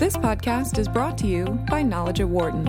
This podcast is brought to you by Knowledge at Wharton.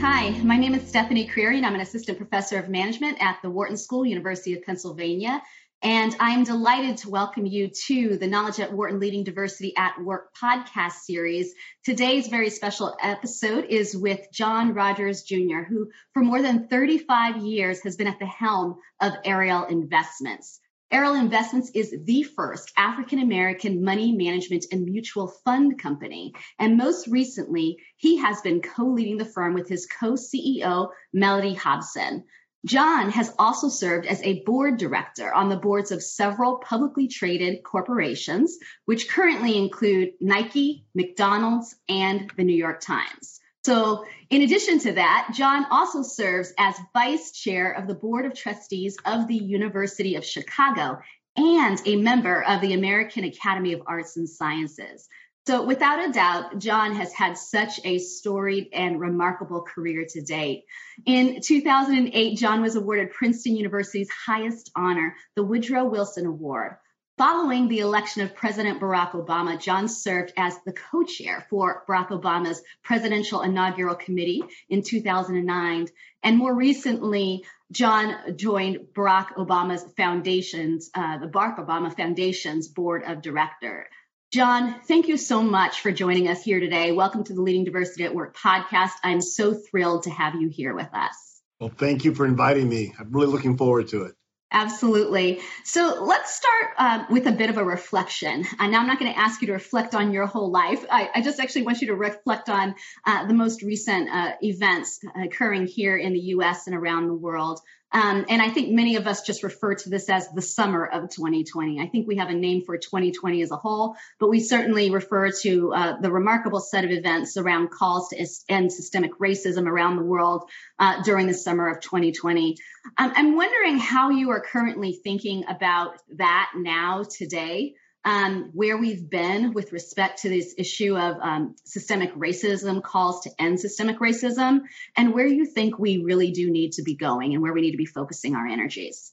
Hi, my name is Stephanie Creary, and I'm an assistant professor of management at the Wharton School, University of Pennsylvania. And I'm delighted to welcome you to the Knowledge at Wharton Leading Diversity at Work podcast series. Today's very special episode is with John Rogers Jr., who for more than 35 years has been at the helm of Ariel Investments. Ariel Investments is the first African American money management and mutual fund company. And most recently, he has been co leading the firm with his co CEO, Mellody Hobson. John has also served as a board director on the boards of several publicly traded corporations, which currently include Nike, McDonald's, and the New York Times. So, in addition to that, John also serves as vice chair of the board of trustees of the University of Chicago and a member of the American Academy of Arts and Sciences. So, without a doubt, John has had such a storied and remarkable career to date. In 2008, John was awarded Princeton University's highest honor, the Woodrow Wilson Award. Following the election of President Barack Obama, John served as the co chair for Barack Obama's Presidential Inaugural Committee in 2009. And more recently, John joined Barack Obama's foundation's, uh, the Barack Obama Foundation's board of directors. John, thank you so much for joining us here today. Welcome to the Leading Diversity at Work podcast. I'm so thrilled to have you here with us. Well, thank you for inviting me. I'm really looking forward to it. Absolutely. So let's start uh, with a bit of a reflection. And now I'm not going to ask you to reflect on your whole life. I, I just actually want you to reflect on uh, the most recent uh, events occurring here in the US and around the world. Um, and I think many of us just refer to this as the summer of 2020. I think we have a name for 2020 as a whole, but we certainly refer to uh, the remarkable set of events around calls to end systemic racism around the world uh, during the summer of 2020. Um, I'm wondering how you are currently thinking about that now today um, where we've been with respect to this issue of um, systemic racism, calls to end systemic racism, and where you think we really do need to be going and where we need to be focusing our energies.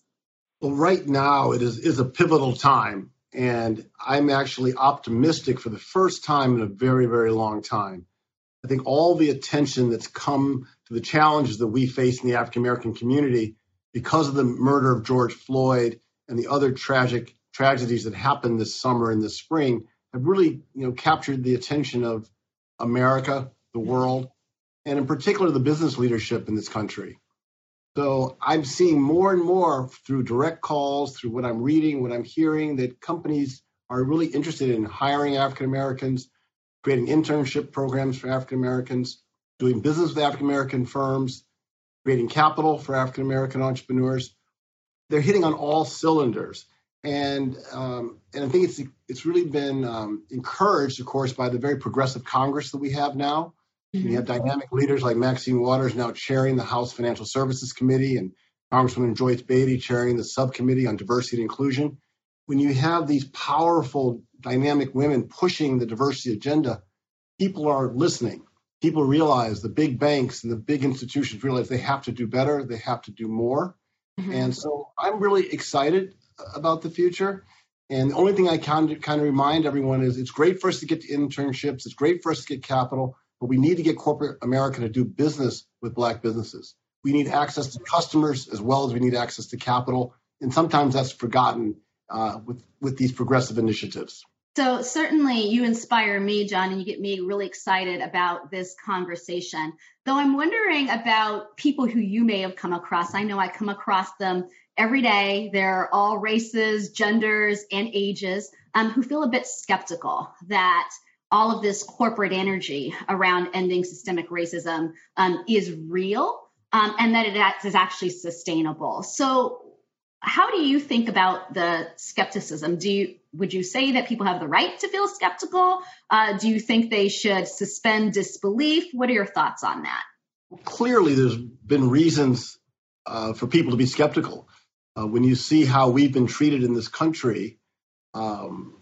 Well, right now it is, is a pivotal time, and I'm actually optimistic for the first time in a very, very long time. I think all the attention that's come to the challenges that we face in the African American community because of the murder of George Floyd and the other tragic tragedies that happened this summer and this spring have really you know captured the attention of America, the world, and in particular the business leadership in this country. So I'm seeing more and more through direct calls, through what I'm reading, what I'm hearing, that companies are really interested in hiring African Americans, creating internship programs for African Americans, doing business with African American firms, creating capital for African American entrepreneurs. They're hitting on all cylinders and um, and I think it's it's really been um, encouraged, of course, by the very progressive Congress that we have now. Mm-hmm. We have dynamic leaders like Maxine Waters now chairing the House Financial Services Committee, and Congresswoman Joyce Beatty chairing the subcommittee on diversity and inclusion. When you have these powerful, dynamic women pushing the diversity agenda, people are listening. People realize the big banks and the big institutions realize they have to do better, they have to do more. Mm-hmm. And so I'm really excited about the future. And the only thing I can kind of remind everyone is it's great for us to get to internships, it's great for us to get capital, but we need to get corporate America to do business with Black businesses. We need access to customers as well as we need access to capital. And sometimes that's forgotten uh, with, with these progressive initiatives. So, certainly, you inspire me, John, and you get me really excited about this conversation. Though I'm wondering about people who you may have come across. I know I come across them every day. They're all races, genders, and ages um, who feel a bit skeptical that all of this corporate energy around ending systemic racism um, is real um, and that it is actually sustainable. So, how do you think about the skepticism? Do you would you say that people have the right to feel skeptical? Uh, do you think they should suspend disbelief? What are your thoughts on that? Well, clearly, there's been reasons uh, for people to be skeptical. Uh, when you see how we've been treated in this country, um,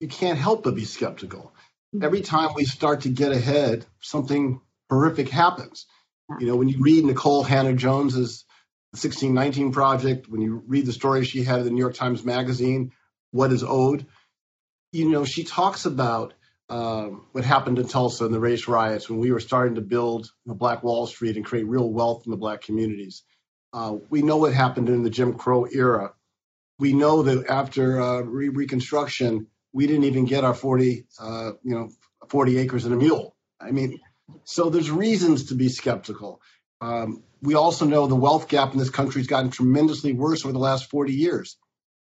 you can't help but be skeptical. Mm-hmm. Every time we start to get ahead, something horrific happens. You know, when you read Nikole Hannah-Jones's 1619 Project, when you read the story she had in the New York Times Magazine, What is Owed, you know, she talks about um, what happened in Tulsa and the race riots when we were starting to build the Black Wall Street and create real wealth in the Black communities. Uh, we know what happened in the Jim Crow era. We know that after uh, re- Reconstruction, we didn't even get our 40, uh, you know, 40 acres and a mule. I mean, so there's reasons to be skeptical. Um, we also know the wealth gap in this country has gotten tremendously worse over the last 40 years.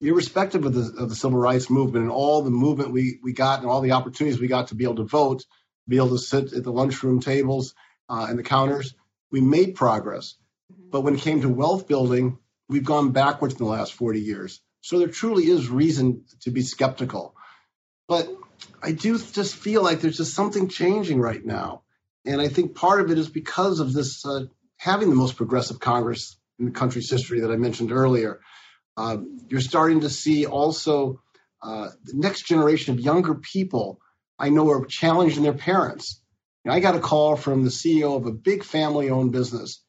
Irrespective of the, of the civil rights movement and all the movement we, we got and all the opportunities we got to be able to vote, be able to sit at the lunchroom tables uh, and the counters, we made progress. But when it came to wealth building, we've gone backwards in the last 40 years. So there truly is reason to be skeptical. But I do just feel like there's just something changing right now. And I think part of it is because of this uh, having the most progressive Congress in the country's history that I mentioned earlier. Uh, you're starting to see also uh, the next generation of younger people I know are challenging their parents. And I got a call from the CEO of a big family owned business,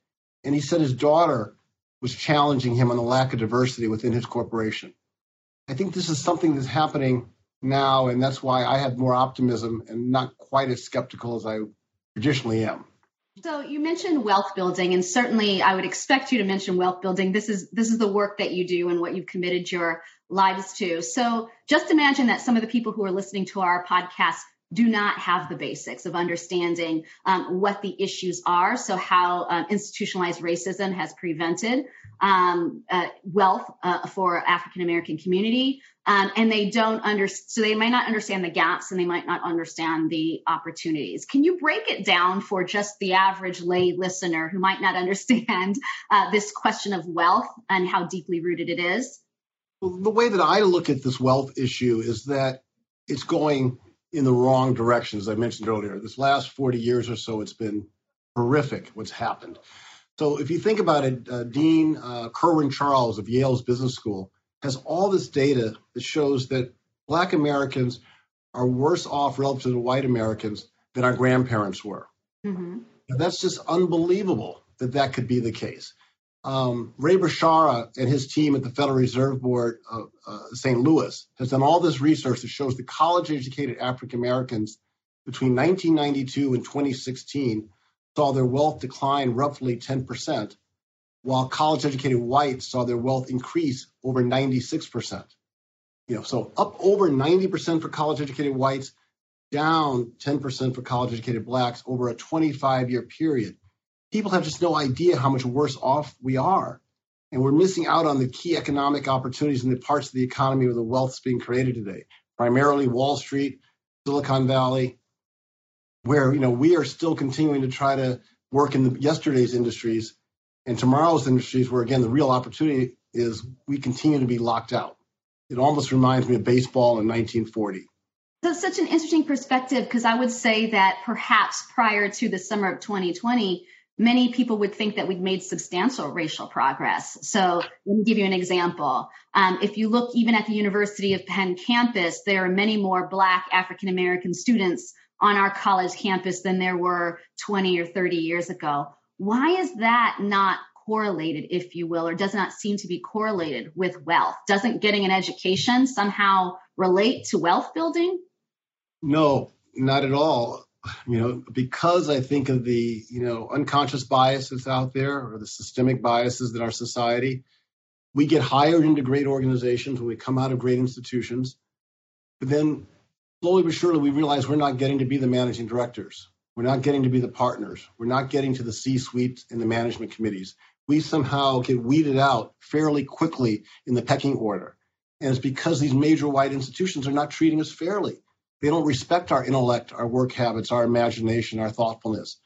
and he said his daughter was challenging him on the lack of diversity within his corporation. I think this is something that's happening now, and that's why I have more optimism and not quite as skeptical as I traditionally am. So you mentioned wealth building, and certainly I would expect you to mention wealth building. This is this is the work that you do and what you've committed your lives to. So just imagine that some of the people who are listening to our podcast do not have the basics of understanding um, what the issues are. So how um, institutionalized racism has prevented um, uh, wealth uh, for African American community, um, and they don't understand. So they might not understand the gaps, and they might not understand the opportunities. Can you break it down for just the average lay listener who might not understand uh, this question of wealth and how deeply rooted it is? The way that I look at this wealth issue is that it's going in the wrong direction, as I mentioned earlier. This last 40 years or so, it's been horrific what's happened. So if you think about it, uh, Dean uh, Kerwin Charles of Yale's Business School has all this data that shows that Black Americans are worse off relative to white Americans than our grandparents were. Mm-hmm. That's just unbelievable that that could be the case. Um, Ray Boshara and his team at the Federal Reserve Board of uh, St. Louis has done all this research that shows that college educated African Americans between 1992 and 2016 saw their wealth decline roughly 10%, while college educated whites saw their wealth increase over 96%. You know, so up over 90% for college educated whites, down 10% for college educated blacks over a 25 year period. People have just no idea how much worse off we are. And we're missing out on the key economic opportunities in the parts of the economy where the wealth is being created today, primarily Wall Street, Silicon Valley, where you know we are still continuing to try to work in the, yesterday's industries and tomorrow's industries where again the real opportunity is we continue to be locked out. It almost reminds me of baseball in 1940 that's such an interesting perspective because i would say that perhaps prior to the summer of 2020 many people would think that we'd made substantial racial progress. So let me give you an example. Um, if you look even at the University of Penn campus, there are many more Black African American students on our college campus than there were 20 or 30 years ago. Why is that not correlated, if you will, or does not seem to be correlated with wealth? Doesn't getting an education somehow relate to wealth building? No, not at all. You know, because I think of the, you know, unconscious biases out there or the systemic biases in our society, we get hired into great organizations when we come out of great institutions. But then slowly but surely we realize we're not getting to be the managing directors. We're not getting to be the partners. We're not getting to the C suite and the management committees. We somehow get weeded out fairly quickly in the pecking order. And it's because these major white institutions are not treating us fairly. They don't respect our intellect, our work habits, our imagination, our thoughtfulness.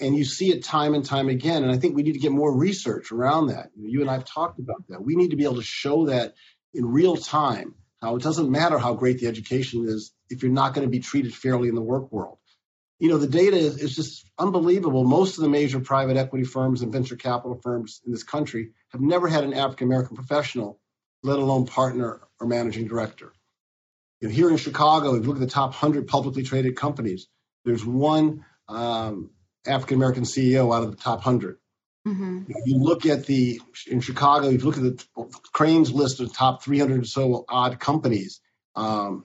And you see it time and time again. And I think we need to get more research around that. You and I have talked about that. We need to be able to show that in real time how it doesn't matter how great the education is if you're not going to be treated fairly in the work world. You know, the data is, is just unbelievable. Most of the major private equity firms and venture capital firms in this country have never had an African American professional, let alone partner or managing director. You know, here in Chicago, if you look at the top 100 publicly traded companies, there's one um, African American CEO out of the top 100. Mm-hmm. If you look at the in Chicago, if you look at the Crain's list of the top 300 or so odd companies, um,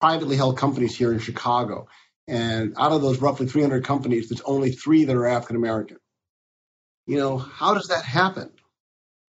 privately held companies here in Chicago, and out of those roughly 300 companies, there's only three that are African American. You know, how does that happen?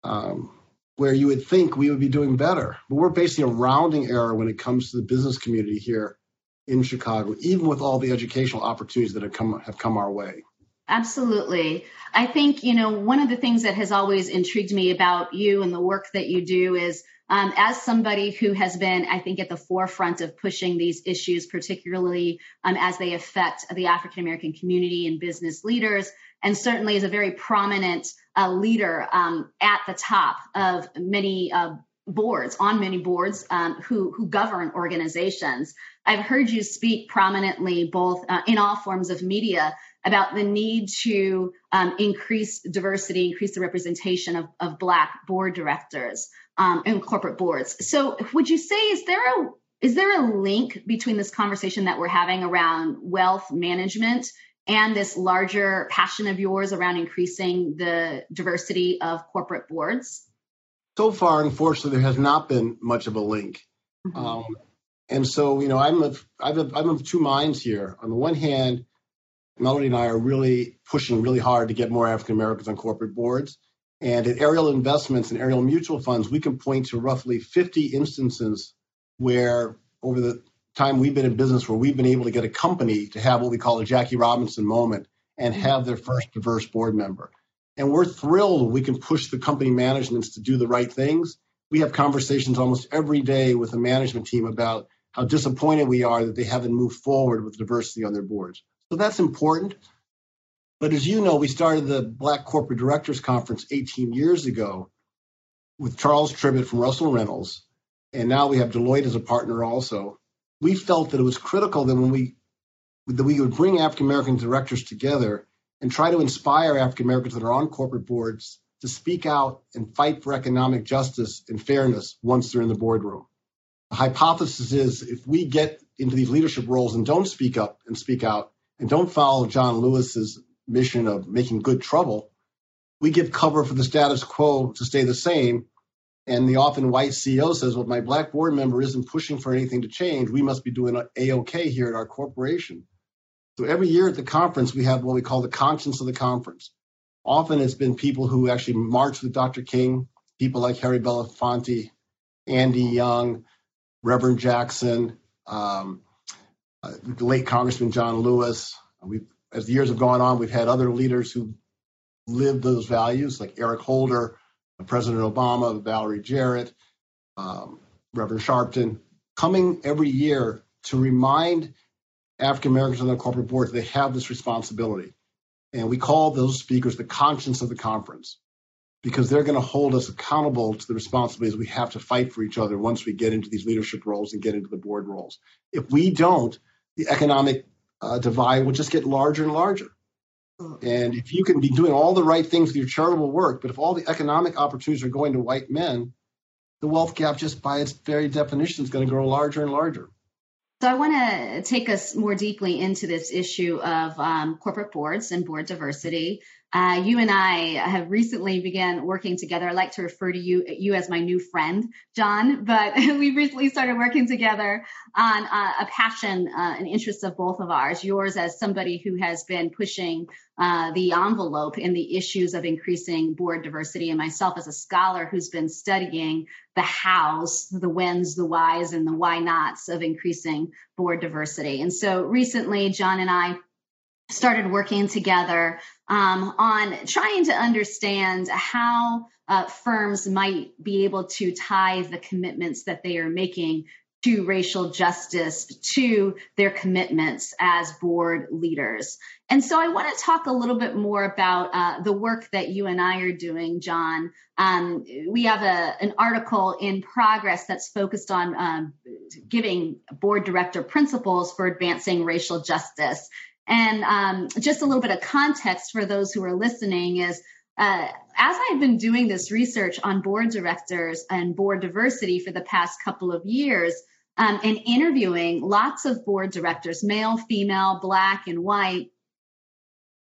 Um, where you would think we would be doing better, but we're basically a rounding error when it comes to the business community here in Chicago, even with all the educational opportunities that have come have come our way. Absolutely. I think, you know, one of the things that has always intrigued me about you and the work that you do is um, as somebody who has been, I think, at the forefront of pushing these issues, particularly um, as they affect the African American community and business leaders, and certainly is a very prominent uh, leader um, at the top of many uh, boards, on many boards um, who, who govern organizations. I've heard you speak prominently both uh, in all forms of media about the need to um, increase diversity, increase the representation of, of Black board directors um, and corporate boards. So, would you say is there a is there a link between this conversation that we're having around wealth management and this larger passion of yours around increasing the diversity of corporate boards? So far, unfortunately, there has not been much of a link. Mm-hmm. Um, and so, you know, I'm of, I'm of, I'm of two minds here. On the one hand, Mellody and I are really pushing really hard to get more African Americans on corporate boards. And at Ariel Investments and Ariel Mutual Funds, we can point to roughly 50 instances where, over the time we've been in business, where we've been able to get a company to have what we call a Jackie Robinson moment and mm-hmm. have their first diverse board member. And we're thrilled we can push the company managements to do the right things. We have conversations almost every day with the management team about how disappointed we are that they haven't moved forward with diversity on their boards. So that's important. But as you know, we started the Black Corporate Directors Conference 18 years ago with Charles Tribbett from Russell Reynolds, and now we have Deloitte as a partner also. We felt that it was critical that when we that we would bring African American directors together and try to inspire African Americans that are on corporate boards to speak out and fight for economic justice and fairness once they're in the boardroom. The hypothesis is if we get into these leadership roles and don't speak up and speak out and don't follow John Lewis's mission of making good trouble, we give cover for the status quo to stay the same. And the often white CEO says, well, my black board member isn't pushing for anything to change. We must be doing A-OK here at our corporation. So every year at the conference, we have what we call the conscience of the conference. Often it's been people who actually marched with Dr. King, people like Harry Belafonte, Andy Young, Reverend Jackson, um, uh, late Congressman John Lewis. We've, as the years have gone on, we've had other leaders who lived those values, like Eric Holder, President Obama, Valerie Jarrett, um, Reverend Sharpton, coming every year to remind African Americans on their corporate boards they have this responsibility. And we call those speakers the conscience of the conference because they're going to hold us accountable to the responsibilities we have to fight for each other once we get into these leadership roles and get into the board roles. If we don't, the economic uh, divide will just get larger and larger. And if you can be doing all the right things with your charitable work, but if all the economic opportunities are going to white men, the wealth gap, just by its very definition, is going to grow larger and larger. So I want to take us more deeply into this issue of um, corporate boards and board diversity. Uh, you and I have recently began working together. I like to refer to you you as my new friend, John. But we recently started working together on uh, a passion uh, and interest of both of ours. Yours as somebody who has been pushing uh, the envelope in the issues of increasing board diversity, and myself as a scholar who's been studying the hows, the whens, the whys, and the why nots of increasing board diversity. And so recently, John and I started working together um, on trying to understand how uh, firms might be able to tie the commitments that they are making to racial justice to their commitments as board leaders. And so I want to talk a little bit more about uh, the work that you and I are doing, John. Um, we have a, an article in progress that's focused on um, giving board director principles for advancing racial justice. And um, just a little bit of context for those who are listening is uh, as I've been doing this research on board directors and board diversity for the past couple of years, um, and interviewing lots of board directors, male, female, black, and white,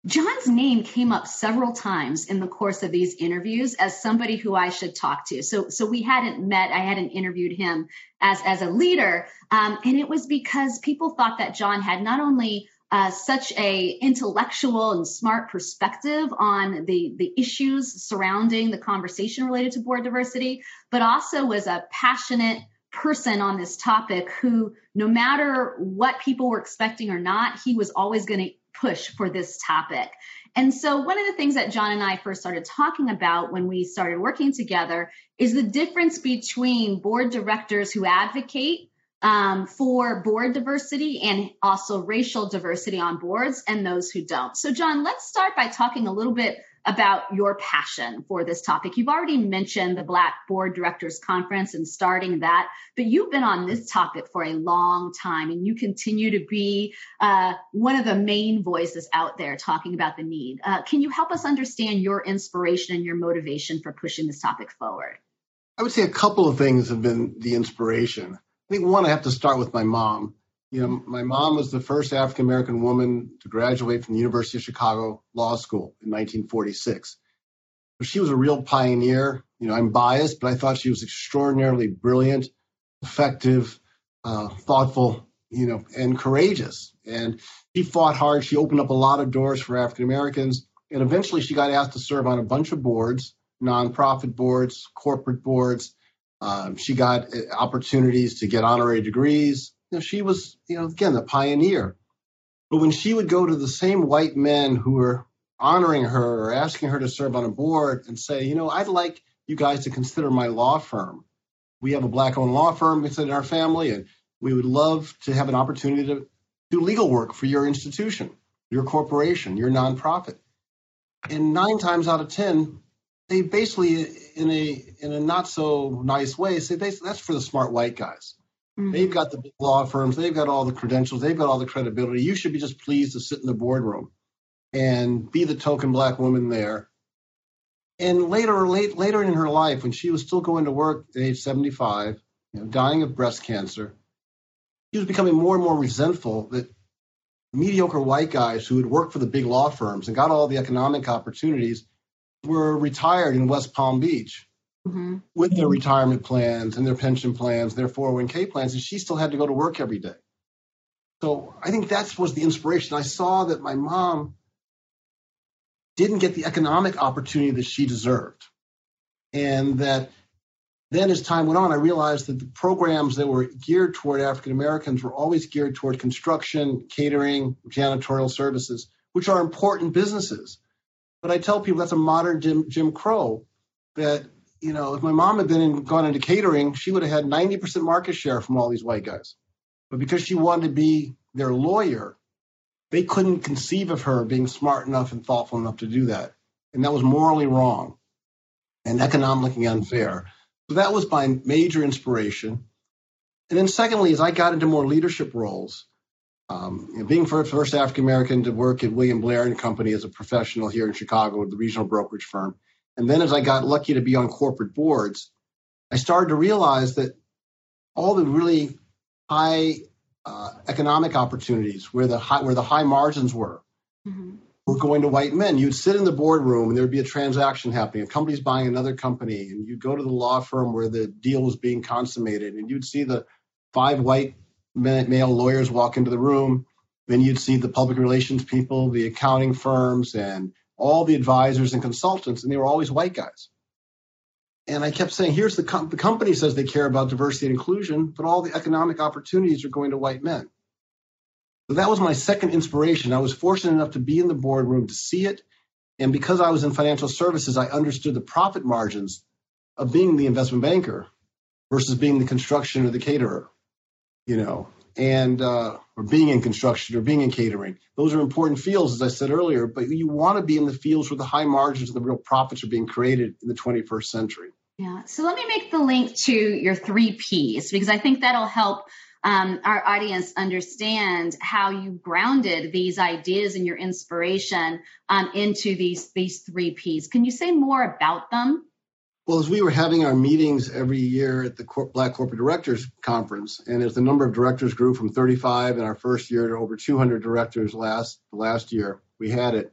John's name came up several times in the course of these interviews as somebody who I should talk to. So, so we hadn't met. I hadn't interviewed him as as a leader, um, and it was because people thought that John had not only uh, such a intellectual and smart perspective on the the issues surrounding the conversation related to board diversity, but also was a passionate person on this topic who, no matter what people were expecting or not, he was always going to push for this topic. And so, one of the things that John and I first started talking about when we started working together is the difference between board directors who advocate um, for board diversity and also racial diversity on boards and those who don't. So, John, let's start by talking a little bit about your passion for this topic. You've already mentioned the Black Board Directors Conference and starting that, but you've been on this topic for a long time and you continue to be uh, one of the main voices out there talking about the need. Uh, can you help us understand your inspiration and your motivation for pushing this topic forward? I would say a couple of things have been the inspiration. I think one, I have to start with my mom you know, my mom was the first African American woman to graduate from the University of Chicago Law School in 1946. She was a real pioneer. You know, I'm biased, but I thought she was extraordinarily brilliant, effective, uh, thoughtful, you know, and courageous. And she fought hard. She opened up a lot of doors for African Americans. And eventually she got asked to serve on a bunch of boards, nonprofit boards, corporate boards. Um, she got uh, opportunities to get honorary degrees you know, she was, you know, again, the pioneer. But when she would go to the same white men who were honoring her or asking her to serve on a board and say, you know, I'd like you guys to consider my law firm. We have a black owned law firm in our family, and we would love to have an opportunity to do legal work for your institution, your corporation, your nonprofit. And nine times out of 10, they basically, in a in a not so nice way, say that's for the smart white guys. Mm-hmm. They've got the big law firms, they've got all the credentials, they've got all the credibility. You should be just pleased to sit in the boardroom and be the token black woman there. And later, late, later in her life, when she was still going to work at age 75, you know, dying of breast cancer, she was becoming more and more resentful that mediocre white guys who had worked for the big law firms and got all the economic opportunities were retired in West Palm Beach mm-hmm. with their retirement plans and their pension plans, their 401k plans, and she still had to go to work every day. So I think that was the inspiration. I saw that my mom didn't get the economic opportunity that she deserved. And that then as time went on, I realized that the programs that were geared toward African Americans were always geared toward construction, catering, janitorial services, which are important businesses. But I tell people that's a modern Jim, Jim Crow, that you know, if my mom had been in, gone into catering, she would have had 90% market share from all these white guys. But because she wanted to be their lawyer, they couldn't conceive of her being smart enough and thoughtful enough to do that. And that was morally wrong and economically unfair. So that was my major inspiration. And then, secondly, as I got into more leadership roles, um, you know, being first, first African American to work at William Blair and Company as a professional here in Chicago, the regional brokerage firm, and then as I got lucky to be on corporate boards, I started to realize that all the really high uh, economic opportunities where the high, where the high margins were mm-hmm. were going to white men. You'd sit in the boardroom and there would be a transaction happening. A company's buying another company, and you'd go to the law firm where the deal was being consummated, and you'd see the five white male lawyers walk into the room. Then you'd see the public relations people, the accounting firms, and all the advisors and consultants, and they were always white guys. And I kept saying, here's the, com- the company says they care about diversity and inclusion, but all the economic opportunities are going to white men. So that was my second inspiration. I was fortunate enough to be in the boardroom to see it. And because I was in financial services, I understood the profit margins of being the investment banker versus being the construction or the caterer, you know and uh, or being in construction or being in catering. Those are important fields, as I said earlier. But you want to be in the fields where the high margins and the real profits are being created in the 21st century. Yeah. So let me make the link to your three P's because I think that'll help um, our audience understand how you grounded these ideas and your inspiration um, into these these three P's. Can you say more about them? Well, as we were having our meetings every year at the Black Corporate Directors Conference, and as the number of directors grew from 35 in our first year to over 200 directors last last year, we had it.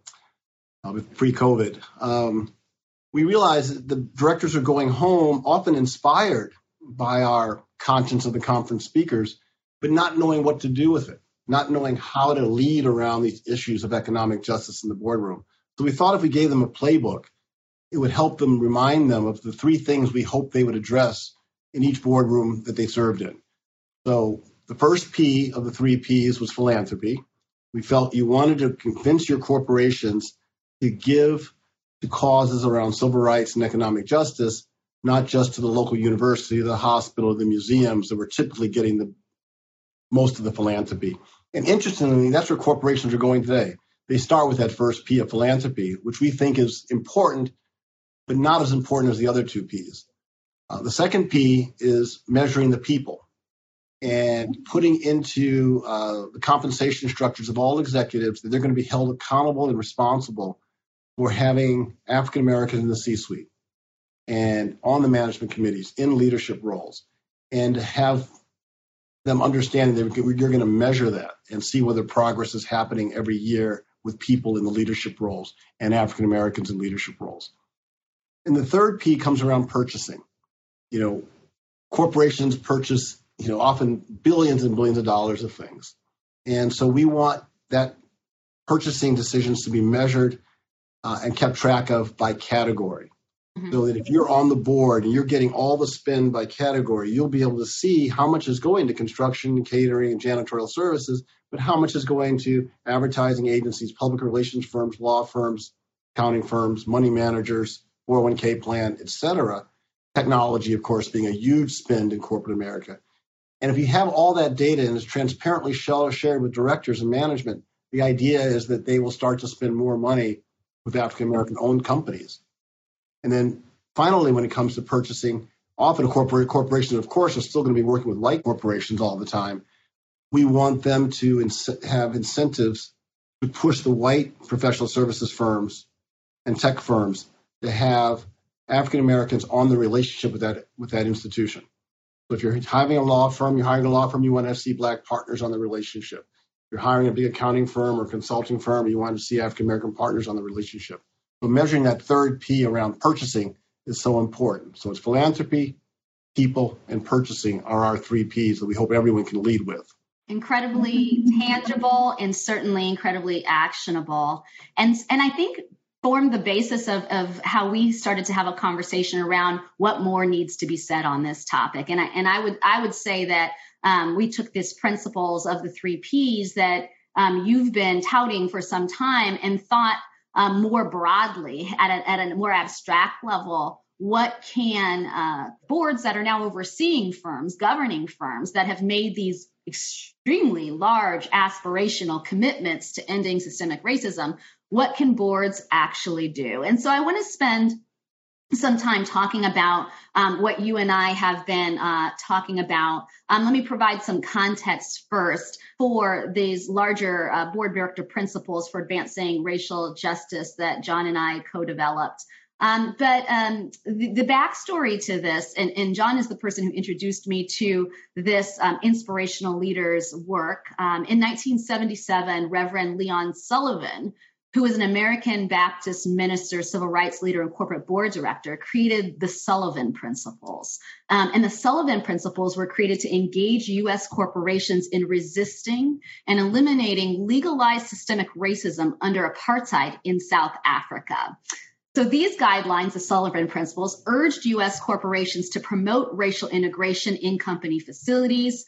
uh, pre-COVID. Um, we realized that the directors are going home often inspired by our contents of the conference speakers, but not knowing what to do with it, not knowing how to lead around these issues of economic justice in the boardroom. So we thought if we gave them a playbook, it would help them remind them of the three things we hope they would address in each boardroom that they served in. So the first P of the three Ps was philanthropy. We felt you wanted to convince your corporations to give to causes around civil rights and economic justice, not just to the local university, the hospital, the museums that were typically getting the most of the philanthropy. And interestingly, that's where corporations are going today. They start with that first P of philanthropy, which we think is important, but not as important as the other two Ps. Uh, the second P is measuring the people and putting into uh, the compensation structures of all executives that they're going to be held accountable and responsible for having African Americans in the C suite and on the management committees in leadership roles and have them understanding that you're going to measure that and see whether progress is happening every year with people in the leadership roles and African Americans in leadership roles. And the third P comes around purchasing. You know, corporations purchase, you know, often billions and billions of dollars of things. And so we want that purchasing decisions to be measured uh, and kept track of by category. Mm-hmm. So that if you're on the board and you're getting all the spend by category, you'll be able to see how much is going to construction, catering, and janitorial services, but how much is going to advertising agencies, public relations firms, law firms, accounting firms, money managers, 401k plan, et cetera. Technology, of course, being a huge spend in corporate America. And if you have all that data and it's transparently shared with directors and management, the idea is that they will start to spend more money with African American owned companies. And then finally, when it comes to purchasing, often corporate corporations, of course, are still going to be working with white corporations all the time. We want them to ins- have incentives to push the white professional services firms and tech firms to have African Americans on the relationship with that with that institution. So if you're hiring a law firm, you're hiring a law firm, you want to see black partners on the relationship. If you're hiring a big accounting firm or consulting firm, you want to see African American partners on the relationship. So measuring that third P around purchasing is so important. So it's philanthropy, people, and purchasing are our three Ps that we hope everyone can lead with. Incredibly tangible and certainly incredibly actionable. And and I think formed the basis of, of how we started to have a conversation around what more needs to be said on this topic. And I and I would I would say that um, we took these principles of the three Ps that um, you've been touting for some time and thought um, more broadly at a, at a more abstract level what can uh, boards that are now overseeing firms governing firms that have made these extremely large aspirational commitments to ending systemic racism what can boards actually do and so i want to spend some time talking about um, what you and I have been uh, talking about. Um, let me provide some context first for these larger uh, board director principles for advancing racial justice that John and I co developed. Um, but um, the, the, backstory to this, and, and, John is the person who introduced me to this um, inspirational leaders work. Um, in 1977, Reverend Leon Sullivan, who was an American Baptist minister, civil rights leader, and corporate board director, created the Sullivan Principles. Um, and the Sullivan Principles were created to engage U.S. corporations in resisting and eliminating legalized systemic racism under apartheid in South Africa. So these guidelines, the Sullivan Principles, urged U.S. corporations to promote racial integration in company facilities,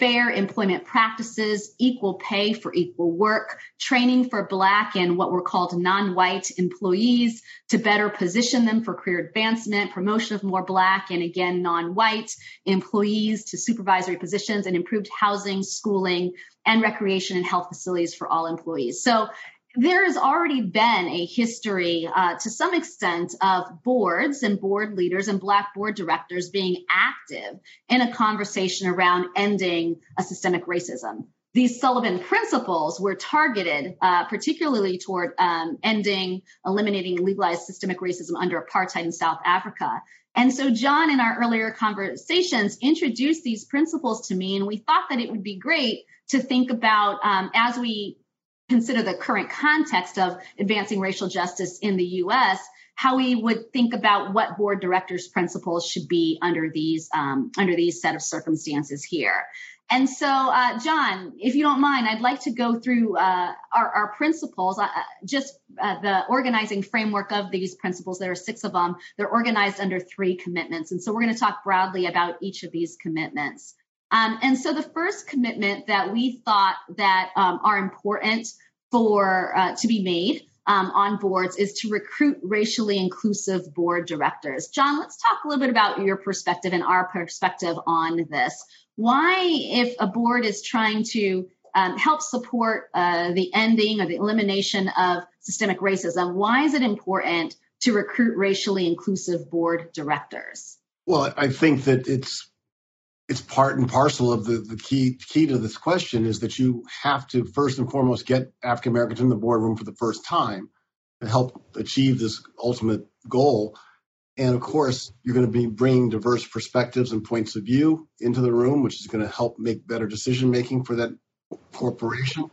fair employment practices, equal pay for equal work, training for Black and what were called non white employees to better position them for career advancement, promotion of more Black and again non white employees to supervisory positions, and improved housing, schooling, and recreation and health facilities for all employees. So there has already been a history uh, to some extent of boards and board leaders and black board directors being active in a conversation around ending a systemic racism. These sullivan principles were targeted uh, particularly toward um, ending eliminating legalized systemic racism under apartheid in south africa. And so john in our earlier conversations introduced these principles to me and we thought that it would be great to think about um, as we consider the current context of advancing racial justice in the US, how we would think about what board directors principles should be under these um, under these set of circumstances here. And so, uh, John, if you don't mind, I'd like to go through uh, our, our, principles, uh, just uh, the organizing framework of these principles. There are six of them. They're organized under three commitments. And so we're going to talk broadly about each of these commitments. Um, and so the first commitment that we thought that um, are important for uh, to be made um, on boards is to recruit racially inclusive board directors. John, let's talk a little bit about your perspective and our perspective on this why, if a board is trying to um, help support uh, the ending or the elimination of systemic racism, why is it important to recruit racially inclusive board directors? Well, I think that it's it's part and parcel of the, the key key to this question is that you have to first and foremost get African Americans in the boardroom for the first time to help achieve this ultimate goal. And of course, you're going to be bringing diverse perspectives and points of view into the room, which is going to help make better decision making for that corporation.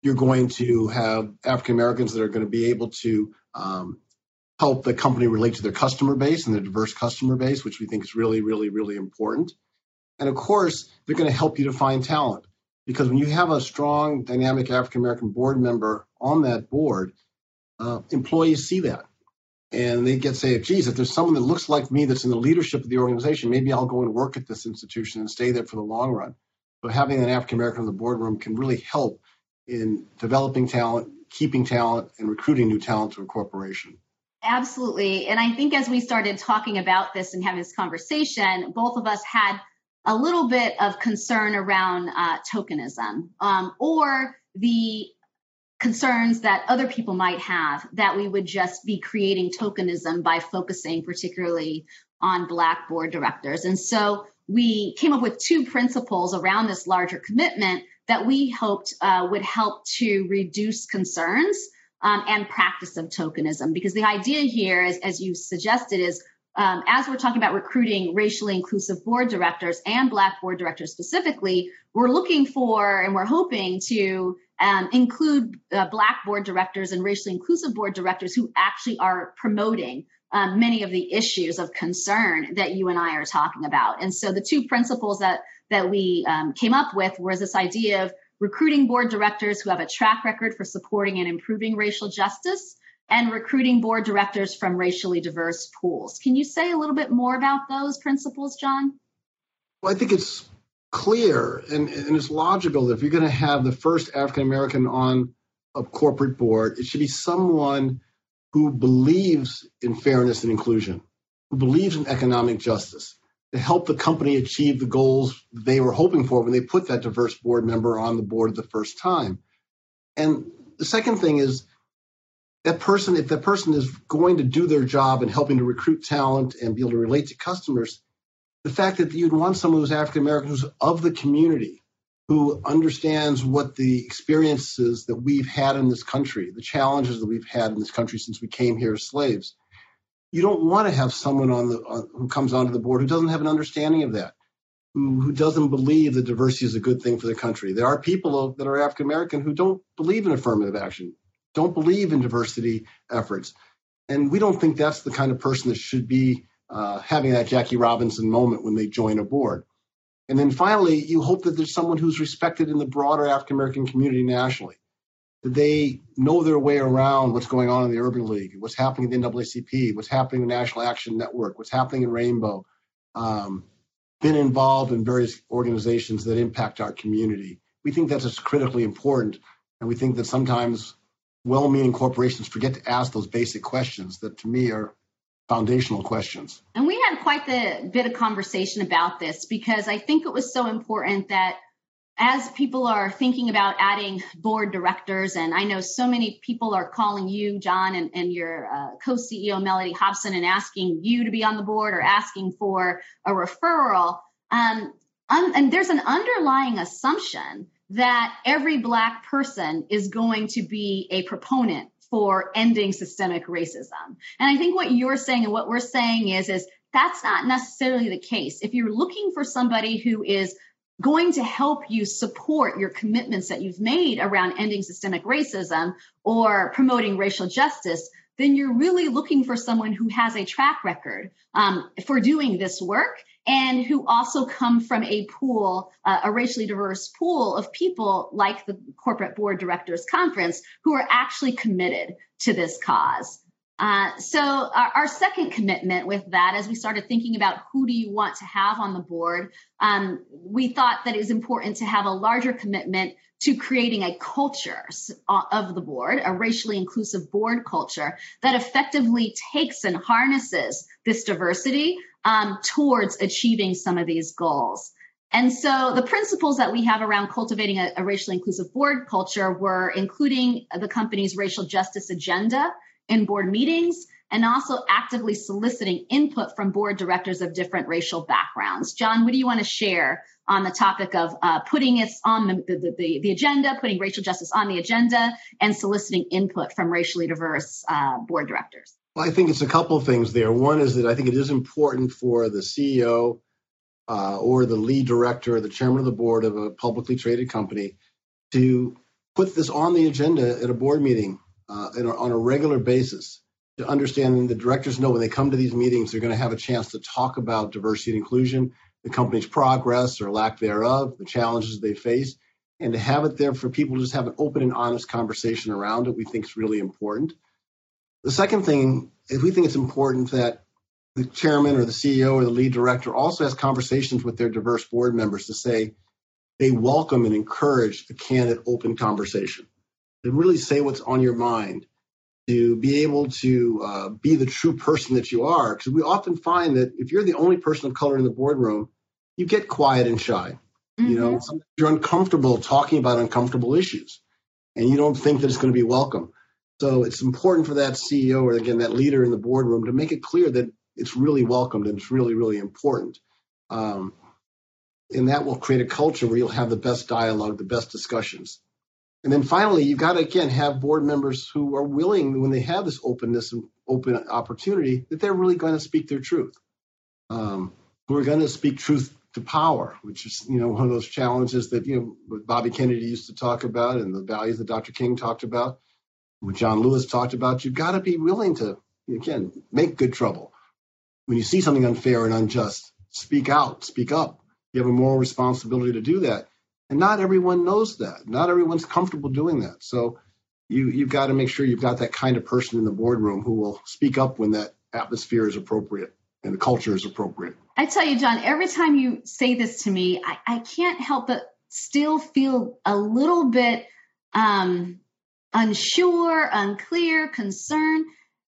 You're going to have African Americans that are going to be able to um, help the company relate to their customer base and their diverse customer base, which we think is really, really, really important. And of course, they're going to help you to find talent because when you have a strong, dynamic African American board member on that board, uh, employees see that and they get say, geez, if there's someone that looks like me that's in the leadership of the organization, maybe I'll go and work at this institution and stay there for the long run. So having an African American in the boardroom can really help in developing talent, keeping talent, and recruiting new talent to a corporation. Absolutely. And I think as we started talking about this and having this conversation, both of us had a little bit of concern around uh, tokenism um, or the concerns that other people might have that we would just be creating tokenism by focusing particularly on black board directors. And so we came up with two principles around this larger commitment that we hoped uh, would help to reduce concerns um, and practice of tokenism. Because the idea here is as you suggested is um, as we're talking about recruiting racially inclusive board directors and black board directors specifically we're looking for and we're hoping to um, include uh, black board directors and racially inclusive board directors who actually are promoting um, many of the issues of concern that you and I are talking about. And so the two principles that that we um, came up with was this idea of recruiting board directors who have a track record for supporting and improving racial justice and recruiting board directors from racially diverse pools. Can you say a little bit more about those principles, John? Well, I think it's clear and, and it's logical that if you're going to have the first African American on a corporate board, it should be someone who believes in fairness and inclusion, who believes in economic justice, to help the company achieve the goals they were hoping for when they put that diverse board member on the board the first time. And the second thing is that person, if that person is going to do their job in helping to recruit talent and be able to relate to customers, the fact that you'd want someone who's African American, who's of the community, who understands what the experiences that we've had in this country, the challenges that we've had in this country since we came here as slaves. You don't want to have someone on the uh, who comes onto the board who doesn't have an understanding of that, who, who doesn't believe that diversity is a good thing for the country. There are people that are African American who don't believe in affirmative action, don't believe in diversity efforts, and we don't think that's the kind of person that should be uh, having that Jackie Robinson moment when they join a board. And then finally, you hope that there's someone who's respected in the broader African American community nationally. That they know their way around what's going on in the Urban League, what's happening in the NAACP, what's happening in the National Action Network, what's happening in Rainbow. Um, been involved in various organizations that impact our community. We think that's critically important. And we think that sometimes well meaning corporations forget to ask those basic questions that to me are foundational questions. And we had quite the bit of conversation about this because I think it was so important that as people are thinking about adding board directors, and I know so many people are calling you, John, and, and your uh, co CEO, Mellody Hobson, and asking you to be on the board or asking for a referral. Um, un- and there's an underlying assumption that every Black person is going to be a proponent for ending systemic racism. And I think what you're saying and what we're saying is, is that's not necessarily the case. If you're looking for somebody who is going to help you support your commitments that you've made around ending systemic racism or promoting racial justice, then you're really looking for someone who has a track record um, for doing this work and who also come from a pool, uh, a racially diverse pool of people like the Corporate Board Directors Conference who are actually committed to this cause. Uh, so our, our, second commitment with that, as we started thinking about who do you want to have on the board, um, we thought that it was important to have a larger commitment to creating a culture uh, of the board, a racially inclusive board culture that effectively takes and harnesses this diversity um, towards achieving some of these goals. And so the principles that we have around cultivating a, a racially inclusive board culture were including the company's racial justice agenda in board meetings and also actively soliciting input from board directors of different racial backgrounds. John, what do you want to share on the topic of uh, putting it on the, the, the, the, agenda, putting racial justice on the agenda, and soliciting input from racially diverse uh, board directors? Well, I think it's a couple of things there. One is that I think it is important for the CEO uh, or the lead director or the chairman of the board of a publicly traded company to put this on the agenda at a board meeting uh, on a regular basis to understand the directors know when they come to these meetings, they're going to have a chance to talk about diversity and inclusion, the company's progress or lack thereof, the challenges they face, and to have it there for people to just have an open and honest conversation around it, we think is really important. The second thing is we think it's important that the chairman or the CEO or the lead director also has conversations with their diverse board members to say they welcome and encourage the candid, open conversation to really say what's on your mind, to be able to uh, be the true person that you are. Because we often find that if you're the only person of color in the boardroom, you get quiet and shy. Mm-hmm. You know, mm-hmm. you're uncomfortable talking about uncomfortable issues, and you don't think that it's going to be welcome. So it's important for that CEO or again that leader in the boardroom to make it clear that it's really welcomed and it's really really important. Um, and that will create a culture where you'll have the best dialogue, the best discussions. And then finally, you've got to again have board members who are willing, when they have this openness and open opportunity, that they're really going to speak their truth. Um, who are going to speak truth to power, which is you know one of those challenges that you know Bobby Kennedy used to talk about, and the values that Dr. King talked about, what John Lewis talked about. You've got to be willing to again make good trouble. When you see something unfair and unjust, speak out, speak up. You have a moral responsibility to do that. And not everyone knows that. Not everyone's comfortable doing that. So you you've got to make sure you've got that kind of person in the boardroom who will speak up when that atmosphere is appropriate and the culture is appropriate. I tell you, John, every time you say this to me, I, I can't help but still feel a little bit um, unsure, unclear, concerned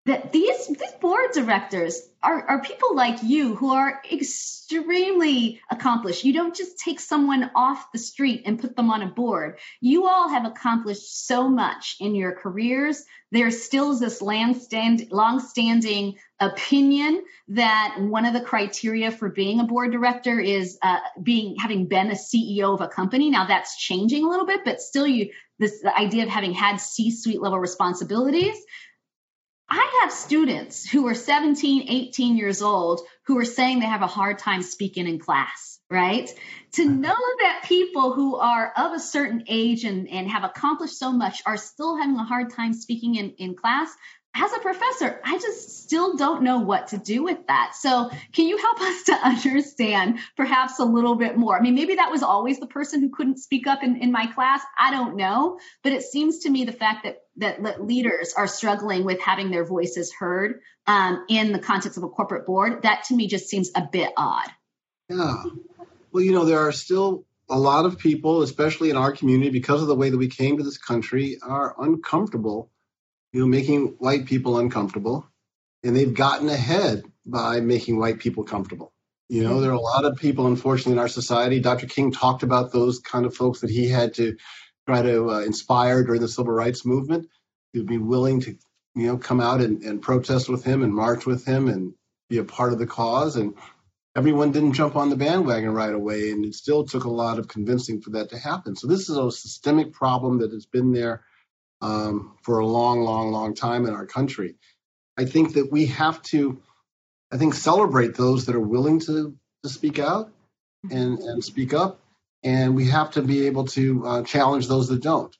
that these these board directors are, are people like you who are extremely accomplished. You don't just take someone off the street and put them on a board. You all have accomplished so much in your careers. There still this long-stand, long-standing opinion that one of the criteria for being a board director is uh, being having been a CEO of a company. Now that's changing a little bit, but still, you this the idea of having had C-suite level responsibilities I have students who are 17, 18 years old who are saying they have a hard time speaking in class, right? To mm-hmm. know that people who are of a certain age and, and have accomplished so much are still having a hard time speaking in, in class, as a professor, I just still don't know what to do with that. So, can you help us to understand perhaps a little bit more? I mean, maybe that was always the person who couldn't speak up in, in my class. I don't know. But it seems to me the fact that, that leaders are struggling with having their voices heard um, in the context of a corporate board, that to me just seems a bit odd. Yeah. Well, you know, there are still a lot of people, especially in our community, because of the way that we came to this country, are uncomfortable you know, making white people uncomfortable, and they've gotten ahead by making white people comfortable. You know, there are a lot of people, unfortunately, in our society. Dr. King talked about those kind of folks that he had to try to uh, inspire during the civil rights movement to be willing to, you know, come out and, and protest with him and march with him and be a part of the cause. And everyone didn't jump on the bandwagon right away, and it still took a lot of convincing for that to happen. So this is a systemic problem that has been there um, for a long, long, long time in our country. I think that we have to, I think, celebrate those that are willing to, to speak out and, and speak up. and we have to be able to uh, challenge those that don't.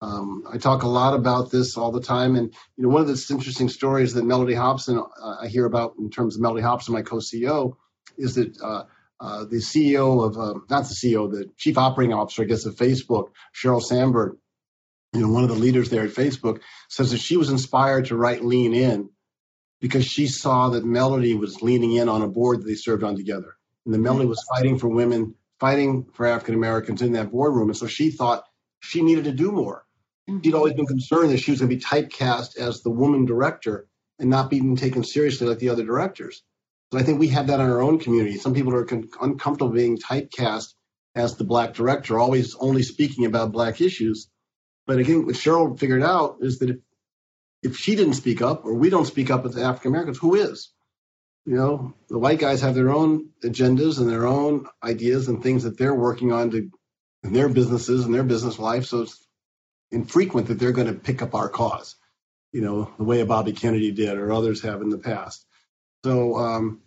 Um, I talk a lot about this all the time, and you know, one of the interesting stories that Mellody Hobson uh, I hear about in terms of Mellody Hobson, my co-CEO, is that uh, uh, the CEO of um, not the CEO, the chief operating officer, I guess, of Facebook, Sheryl Sandberg, you know, one of the leaders there at Facebook, says that she was inspired to write Lean In because she saw that Mellody was leaning in on a board that they served on together, and the Mellody was fighting for women, fighting for African Americans in that boardroom, and so she thought she needed to do more mm-hmm. She'd always been concerned that she was going to be typecast as the woman director and not being taken seriously like the other directors. So I think we have that in our own community. Some people are con- uncomfortable being typecast as the black director, always only speaking about black issues. But again, what Sheryl figured out is that if, if she didn't speak up or we don't speak up as African Americans, who is? You know, the white guys have their own agendas and their own ideas and things that they're working on to in their businesses and their business life. So it's infrequent that they're going to pick up our cause, you know, the way Bobby Kennedy did or others have in the past. So um,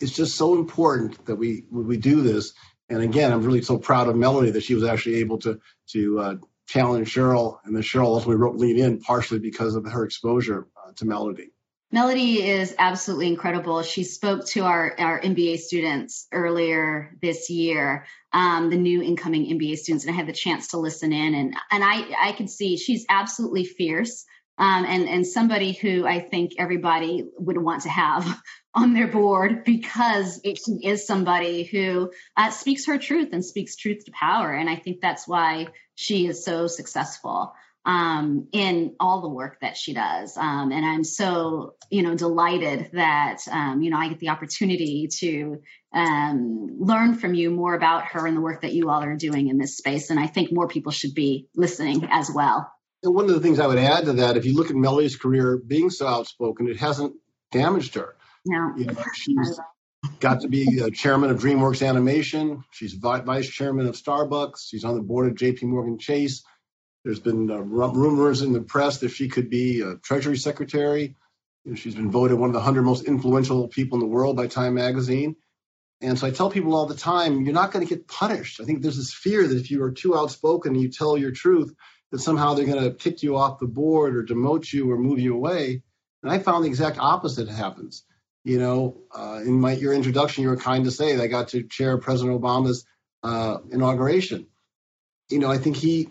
it's just so important that we we do this. And again, I'm really so proud of Mellody that she was actually able to to uh, challenge Sheryl, and then Sheryl ultimately wrote Lean In partially because of her exposure uh, to Mellody. Mellody is absolutely incredible. She spoke to our, our MBA students earlier this year, um, the new incoming MBA students, and I had the chance to listen in, and and I I could see she's absolutely fierce, um, and and somebody who I think everybody would want to have on their board because she is somebody who uh, speaks her truth and speaks truth to power, and I think that's why she is so successful um, in all the work that she does. Um, and I'm so, you know, delighted that, um, you know, I get the opportunity to um, learn from you more about her and the work that you all are doing in this space. And I think more people should be listening as well. And one of the things I would add to that, if you look at Melly's career being so outspoken, it hasn't damaged her. No. You know, she's got to be chairman of DreamWorks Animation. She's vice chairman of Starbucks. She's on the board of JP Morgan Chase there's been uh, rumors in the press that she could be a Treasury Secretary. You know, she's been voted one of the 100 most influential people in the world by Time Magazine. And so I tell people all the time, you're not going to get punished. I think there's this fear that if you are too outspoken and you tell your truth, that somehow they're going to kick you off the board or demote you or move you away. And I found the exact opposite happens. You know, uh, in my your introduction, you were kind to say that I got to chair President Obama's uh, inauguration. You know, I think he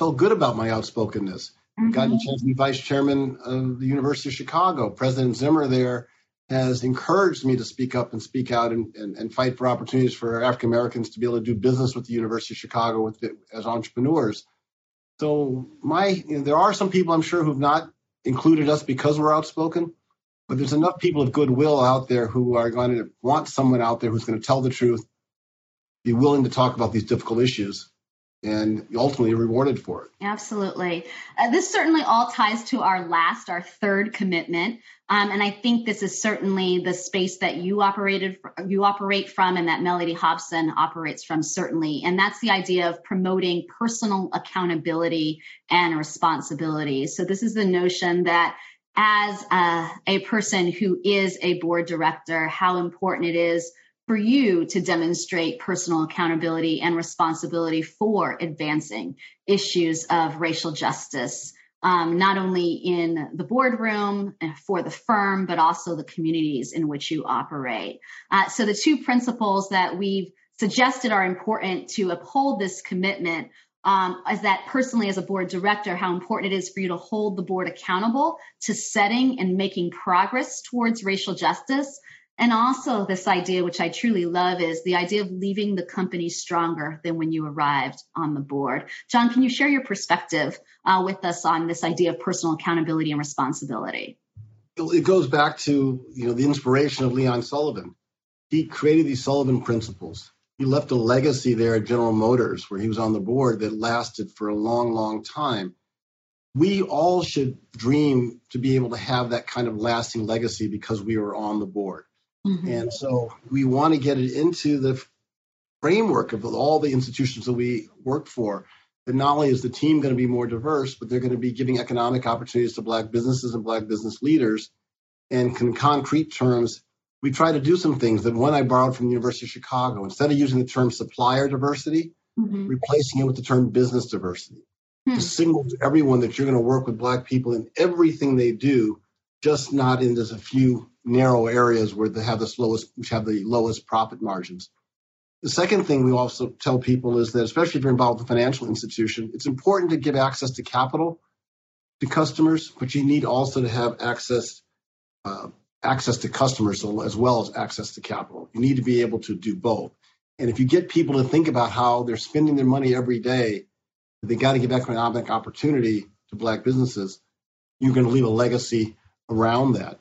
felt good about my outspokenness. Mm-hmm. Got a chance to be vice chairman of the University of Chicago. President Zimmer there has encouraged me to speak up and speak out and, and, and fight for opportunities for African Americans to be able to do business with the University of Chicago with the, as entrepreneurs. So my you know, there are some people I'm sure who've not included us because we're outspoken, but there's enough people of goodwill out there who are going to want someone out there who's going to tell the truth, be willing to talk about these difficult issues, and ultimately rewarded for it. Absolutely. Uh, this certainly all ties to our last, our third commitment. Um, and I think this is certainly the space that you operated, you operate from, and that Mellody Hobson operates from, certainly. And that's the idea of promoting personal accountability and responsibility. So this is the notion that as a, a person who is a board director, how important it is for you to demonstrate personal accountability and responsibility for advancing issues of racial justice, um, not only in the boardroom for the firm, but also the communities in which you operate. Uh, so, the two principles that we've suggested are important to uphold this commitment um, is that personally, as a board director, how important it is for you to hold the board accountable to setting and making progress towards racial justice and also, this idea, which I truly love, is the idea of leaving the company stronger than when you arrived on the board. John, can you share your perspective uh, with us on this idea of personal accountability and responsibility? It goes back to you know the inspiration of Leon Sullivan. He created these Sullivan principles. He left a legacy there at General Motors, where he was on the board, that lasted for a long, long time. We all should dream to be able to have that kind of lasting legacy because we were on the board Mm-hmm. And so we want to get it into the framework of all the institutions that we work for. That not only is the team going to be more diverse, but they're going to be giving economic opportunities to Black businesses and Black business leaders. And in concrete terms, we try to do some things that one I borrowed from the University of Chicago. Instead of using the term supplier diversity, mm-hmm. replacing it with the term business diversity hmm. to signal to everyone that you're going to work with Black people in everything they do, just not in just a few narrow areas where they have the slowest, which have the lowest profit margins. The second thing we also tell people is that, especially if you're involved with a financial institution, it's important to give access to capital to customers, but you need also to have access uh, access to customers as well as access to capital. You need to be able to do both. And if you get people to think about how they're spending their money every day, they got to give economic opportunity to black businesses, you're going to leave a legacy around that.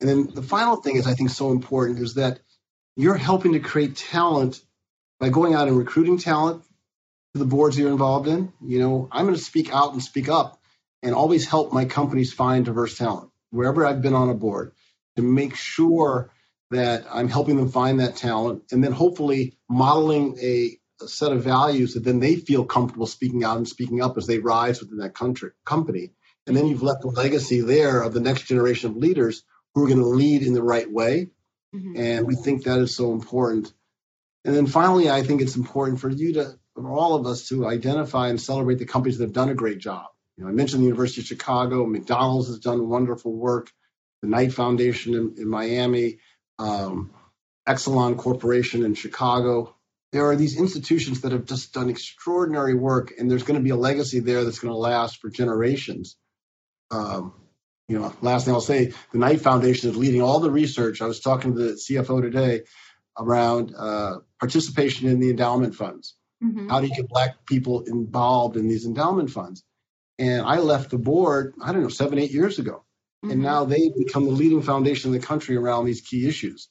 And then the final thing is, I think, so important is that you're helping to create talent by going out and recruiting talent to the boards you're involved in. You know, I'm going to speak out and speak up and always help my companies find diverse talent wherever I've been on a board to make sure that I'm helping them find that talent and then hopefully modeling a, a, set of values that then they feel comfortable speaking out and speaking up as they rise within that country, company. And then you've left a legacy there of the next generation of leaders who are going to lead in the right way. Mm-hmm. And we think that is so important. And then finally, I think it's important for you to, for all of us to identify and celebrate the companies that have done a great job. You know, I mentioned the University of Chicago, McDonald's has done wonderful work, the Knight Foundation in, in Miami, um, Exelon Corporation in Chicago. There are these institutions that have just done extraordinary work, and there's going to be a legacy there that's going to last for generations. Um, you know, last thing I'll say, the Knight Foundation is leading all the research. I was talking to the CFO today around uh, participation in the endowment funds. Mm-hmm. How do you get Black people involved in these endowment funds? And I left the board, I don't know, seven, eight years ago. Mm-hmm. And now they've become the leading foundation in the country around these key issues.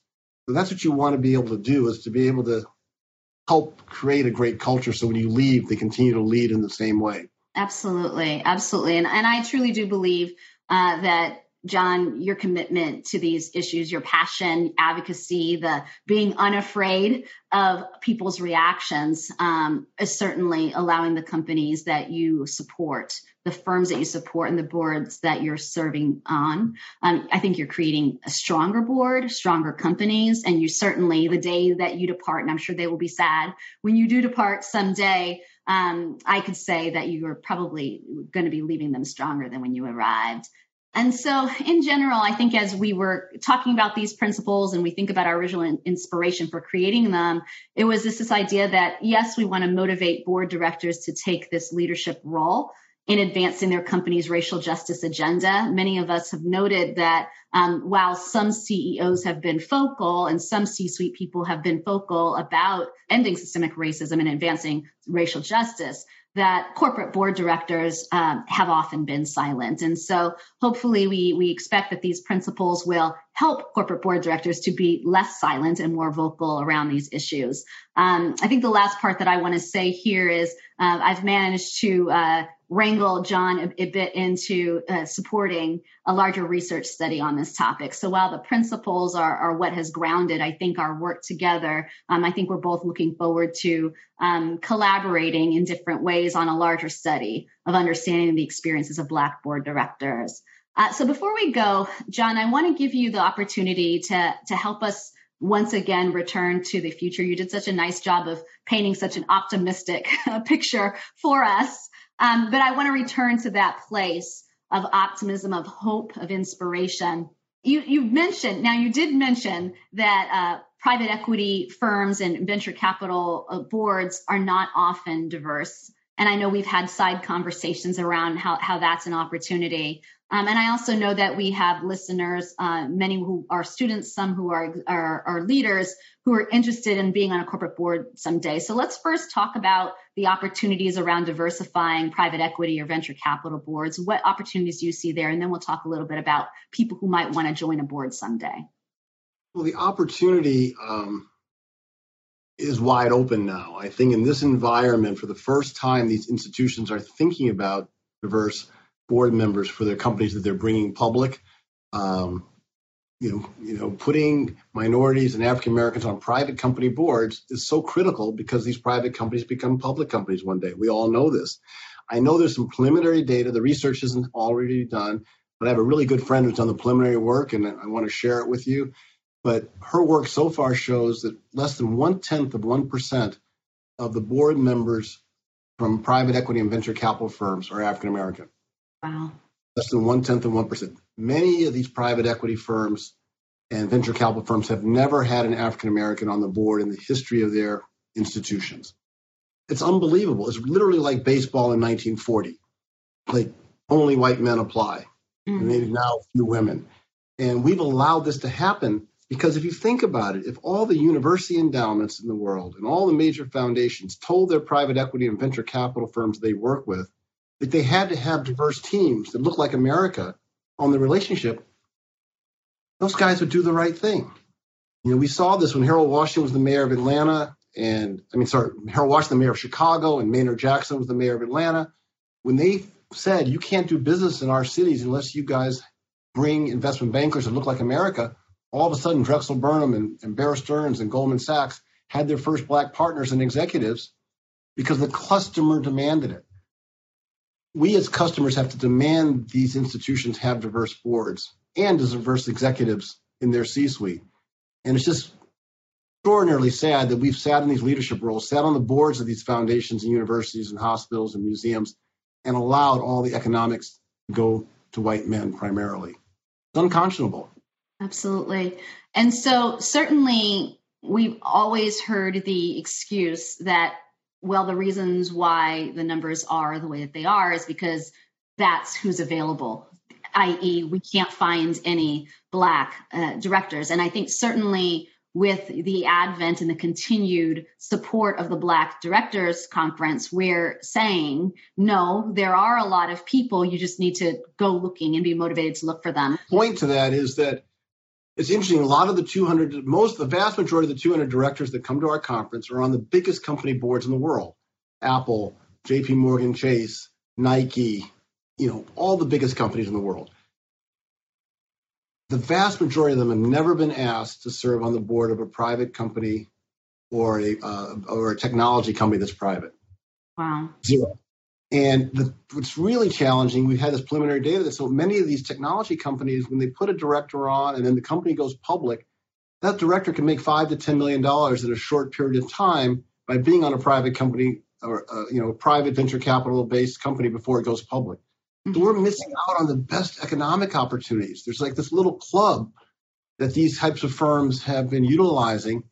So that's what you want to be able to do is to be able to help create a great culture so when you leave, they continue to lead in the same way. Absolutely. Absolutely. And, and I truly do believe uh, that John, your commitment to these issues, your passion, advocacy, the being unafraid of people's reactions um, is certainly allowing the companies that you support, the firms that you support, and the boards that you're serving on. Um, I think you're creating a stronger board, stronger companies, and you certainly, the day that you depart, and I'm sure they will be sad when you do depart someday. Um, I could say that you are probably going to be leaving them stronger than when you arrived. And so, in general, I think as we were talking about these principles and we think about our original inspiration for creating them, it was this, this idea that yes, we want to motivate board directors to take this leadership role in advancing their company's racial justice agenda. Many of us have noted that um, while some CEOs have been focal and some C suite people have been focal about ending systemic racism and advancing racial justice, that corporate board directors um, have often been silent. And so hopefully we, we expect that these principles will help corporate board directors to be less silent and more vocal around these issues. Um, I think the last part that I want to say here is uh, I've managed to uh, wrangle John a, a bit into uh, supporting a larger research study on this topic. So while the principles are, are what has grounded, I think, our work together, um, I think we're both looking forward to um, collaborating in different ways on a larger study of understanding the experiences of Black board directors. Uh, so before we go, John, I want to give you the opportunity to, to help us once again return to the future. You did such a nice job of painting such an optimistic picture for us. Um, but I want to return to that place of optimism, of hope, of inspiration. You, you mentioned, now you did mention that uh, private equity firms and venture capital uh, boards are not often diverse. And I know we've had side conversations around how, how that's an opportunity. Um, and I also know that we have listeners, uh, many who are students, some who are, are, are leaders who are interested in being on a corporate board someday. So let's first talk about the opportunities around diversifying private equity or venture capital boards. What opportunities do you see there? And then we'll talk a little bit about people who might want to join a board someday. Well, the opportunity um, is wide open now. I think in this environment, for the first time, these institutions are thinking about diverse board members for their companies that they're bringing public. Um, you know, you know, putting minorities and African Americans on private company boards is so critical because these private companies become public companies one day. We all know this. I know there's some preliminary data. The research isn't already done, but I have a really good friend who's done the preliminary work, and I want to share it with you. But her work so far shows that less than one tenth of one percent of the board members from private equity and venture capital firms are African American. Wow. Less than one tenth of one percent. Many of these private equity firms and venture capital firms have never had an African American on the board in the history of their institutions. It's unbelievable. It's literally like baseball in 1940. Like only white men apply, mm-hmm. and maybe now a few women. And we've allowed this to happen because if you think about it, if all the university endowments in the world and all the major foundations told their private equity and venture capital firms they work with that they had to have diverse teams that look like America on the relationship, those guys would do the right thing. You know, we saw this when Harold Washington was the mayor of Atlanta, and I mean, sorry, Harold Washington, the mayor of Chicago, and Maynard Jackson was the mayor of Atlanta. When they said you can't do business in our cities unless you guys bring investment bankers that look like America, all of a sudden Drexel Burnham and, and Bear Stearns and Goldman Sachs had their first black partners and executives because the customer demanded it. We as customers have to demand these institutions have diverse boards and diverse executives in their C-suite. And it's just extraordinarily sad that we've sat in these leadership roles, sat on the boards of these foundations and universities and hospitals and museums, and allowed all the economics to go to white men primarily. It's unconscionable. Absolutely. And so, certainly, we've always heard the excuse that, well, the reasons why the numbers are the way that they are is because that's who's available, i.e., we can't find any Black uh, directors. And I think certainly with the advent and the continued support of the Black Directors Conference, we're saying, no, there are a lot of people. You just need to go looking and be motivated to look for them. The Point to that is that it's interesting. A lot of the 200, most, the vast majority of the 200 directors that come to our conference are on the biggest company boards in the world Apple, JP Morgan Chase, Nike, you know, all the biggest companies in the world. The vast majority of them have never been asked to serve on the board of a private company or a, uh, or a technology company that's private. Wow. Zero. And the, what's really challenging, we've had this preliminary data that so many of these technology companies, when they put a director on and then the company goes public, that director can make five to ten million dollars in a short period of time by being on a private company or uh, you know a private venture capital based company before it goes public. Mm-hmm. So we're missing out on the best economic opportunities. There's like this little club that these types of firms have been utilizing,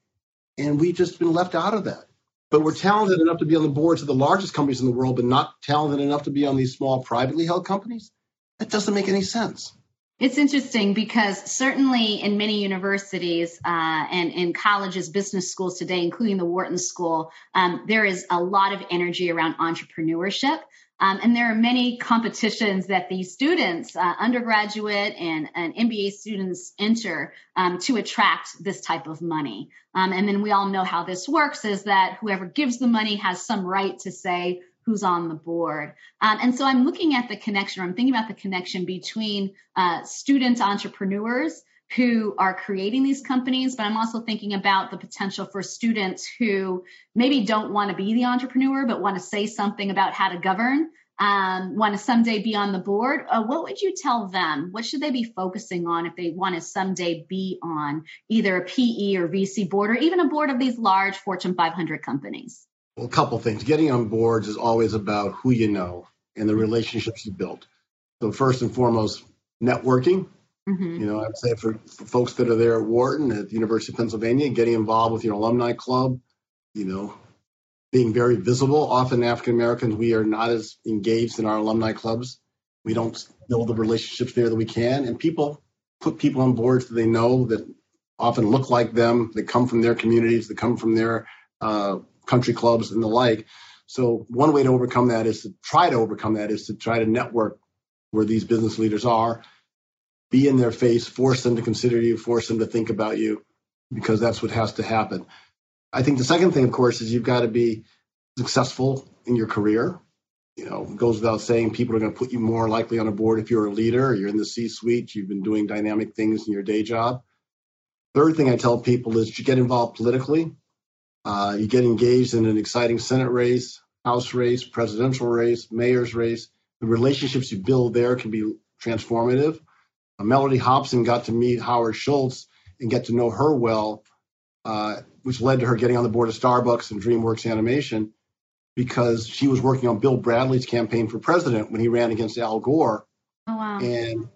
and we've just been left out of that but we're talented enough to be on the boards of the largest companies in the world, but not talented enough to be on these small privately held companies? That doesn't make any sense. It's interesting because certainly in many universities uh, and in colleges, business schools today, including the Wharton School, um, there is a lot of energy around entrepreneurship. Um, and there are many competitions that these students, uh, undergraduate and, and MBA students, enter um, to attract this type of money. Um, and then we all know how this works is that whoever gives the money has some right to say who's on the board. Um, and so I'm looking at the connection, or I'm thinking about the connection between uh, student entrepreneurs who are creating these companies, but I'm also thinking about the potential for students who maybe don't want to be the entrepreneur, but want to say something about how to govern, um, want to someday be on the board. Uh, what would you tell them? What should they be focusing on if they want to someday be on either a PE or VC board or even a board of these large Fortune 500 companies? Well, a couple things. Getting on boards is always about who you know and the relationships you build. So, first and foremost, networking Mm-hmm. You know, I'd say for, for, folks that are there at Wharton, at the University of Pennsylvania, getting involved with your alumni club, you know, being very visible. Often African Americans, we are not as engaged in our alumni clubs. We don't build the relationships there that we can. And people put people on boards that they know that often look like them, that come from their communities, that come from their uh, country clubs and the like. So one way to overcome that is to try to overcome that is to try to network where these business leaders are be in their face, force them to consider you, force them to think about you, because that's what has to happen. I think the second thing, of course, is you've got to be successful in your career. You know, it goes without saying, people are going to put you more likely on a board if you're a leader, you're in the C suite, you've been doing dynamic things in your day job. Third thing I tell people is you get involved politically, uh, you get engaged in an exciting Senate race, House race, presidential race, mayor's race. The relationships you build there can be transformative. Mellody Hobson got to meet Howard Schultz and get to know her well uh, which led to her getting on the board of Starbucks and DreamWorks Animation because she was working on Bill Bradley's campaign for president when he ran against Al Gore. Oh, wow. And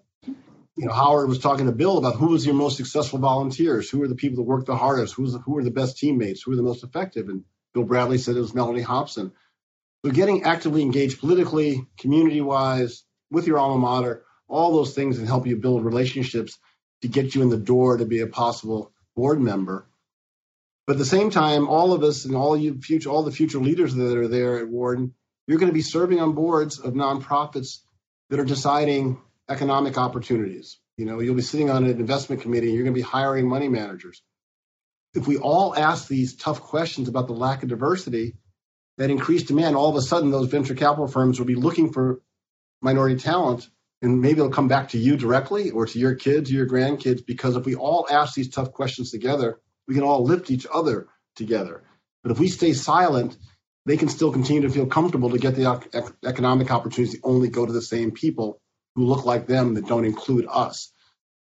you know, Howard was talking to Bill about who was your most successful volunteers, who are the people that work the hardest, who's who are the best teammates, who are the most effective. And Bill Bradley said it was Mellody Hobson. So getting actively engaged politically, community-wise, with your alma mater, all those things and help you build relationships to get you in the door to be a possible board member. But at the same time, all of us and all you future, all the future leaders that are there at Wharton, you're going to be serving on boards of nonprofits that are deciding economic opportunities. You know, you'll be sitting on an investment committee and you're going to be hiring money managers. If we all ask these tough questions about the lack of diversity, that increased demand, all of a sudden those venture capital firms will be looking for minority talent and maybe it'll come back to you directly or to your kids or your grandkids because if we all ask these tough questions together, we can all lift each other together. But if we stay silent, they can still continue to feel comfortable to get the economic opportunities to only go to the same people who look like them that don't include us.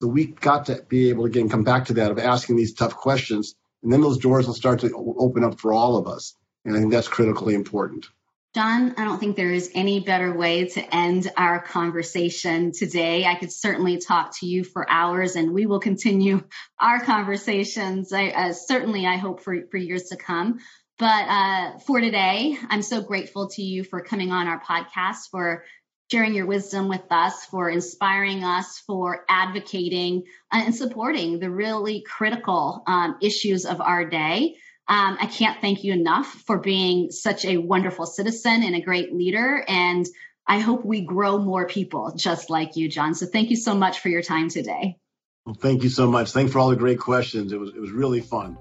So we got to be able to again come back to that of asking these tough questions, and then those doors will start to open up for all of us. And I think that's critically important. John, I don't think there is any better way to end our conversation today. I could certainly talk to you for hours and we will continue our conversations. I, uh, certainly, I hope for, for years to come. But uh, for today, I'm so grateful to you for coming on our podcast, for sharing your wisdom with us, for inspiring us, for advocating uh, and supporting the really critical um, issues of our day. Um, I can't thank you enough for being such a wonderful citizen and a great leader. And I hope we grow more people just like you, John. So thank you so much for your time today. Well, thank you so much. Thanks for all the great questions. It was, it was really fun.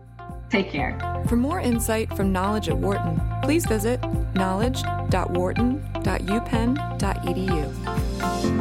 Take care. For more insight from Knowledge at Wharton, please visit knowledge.wharton.upenn.edu.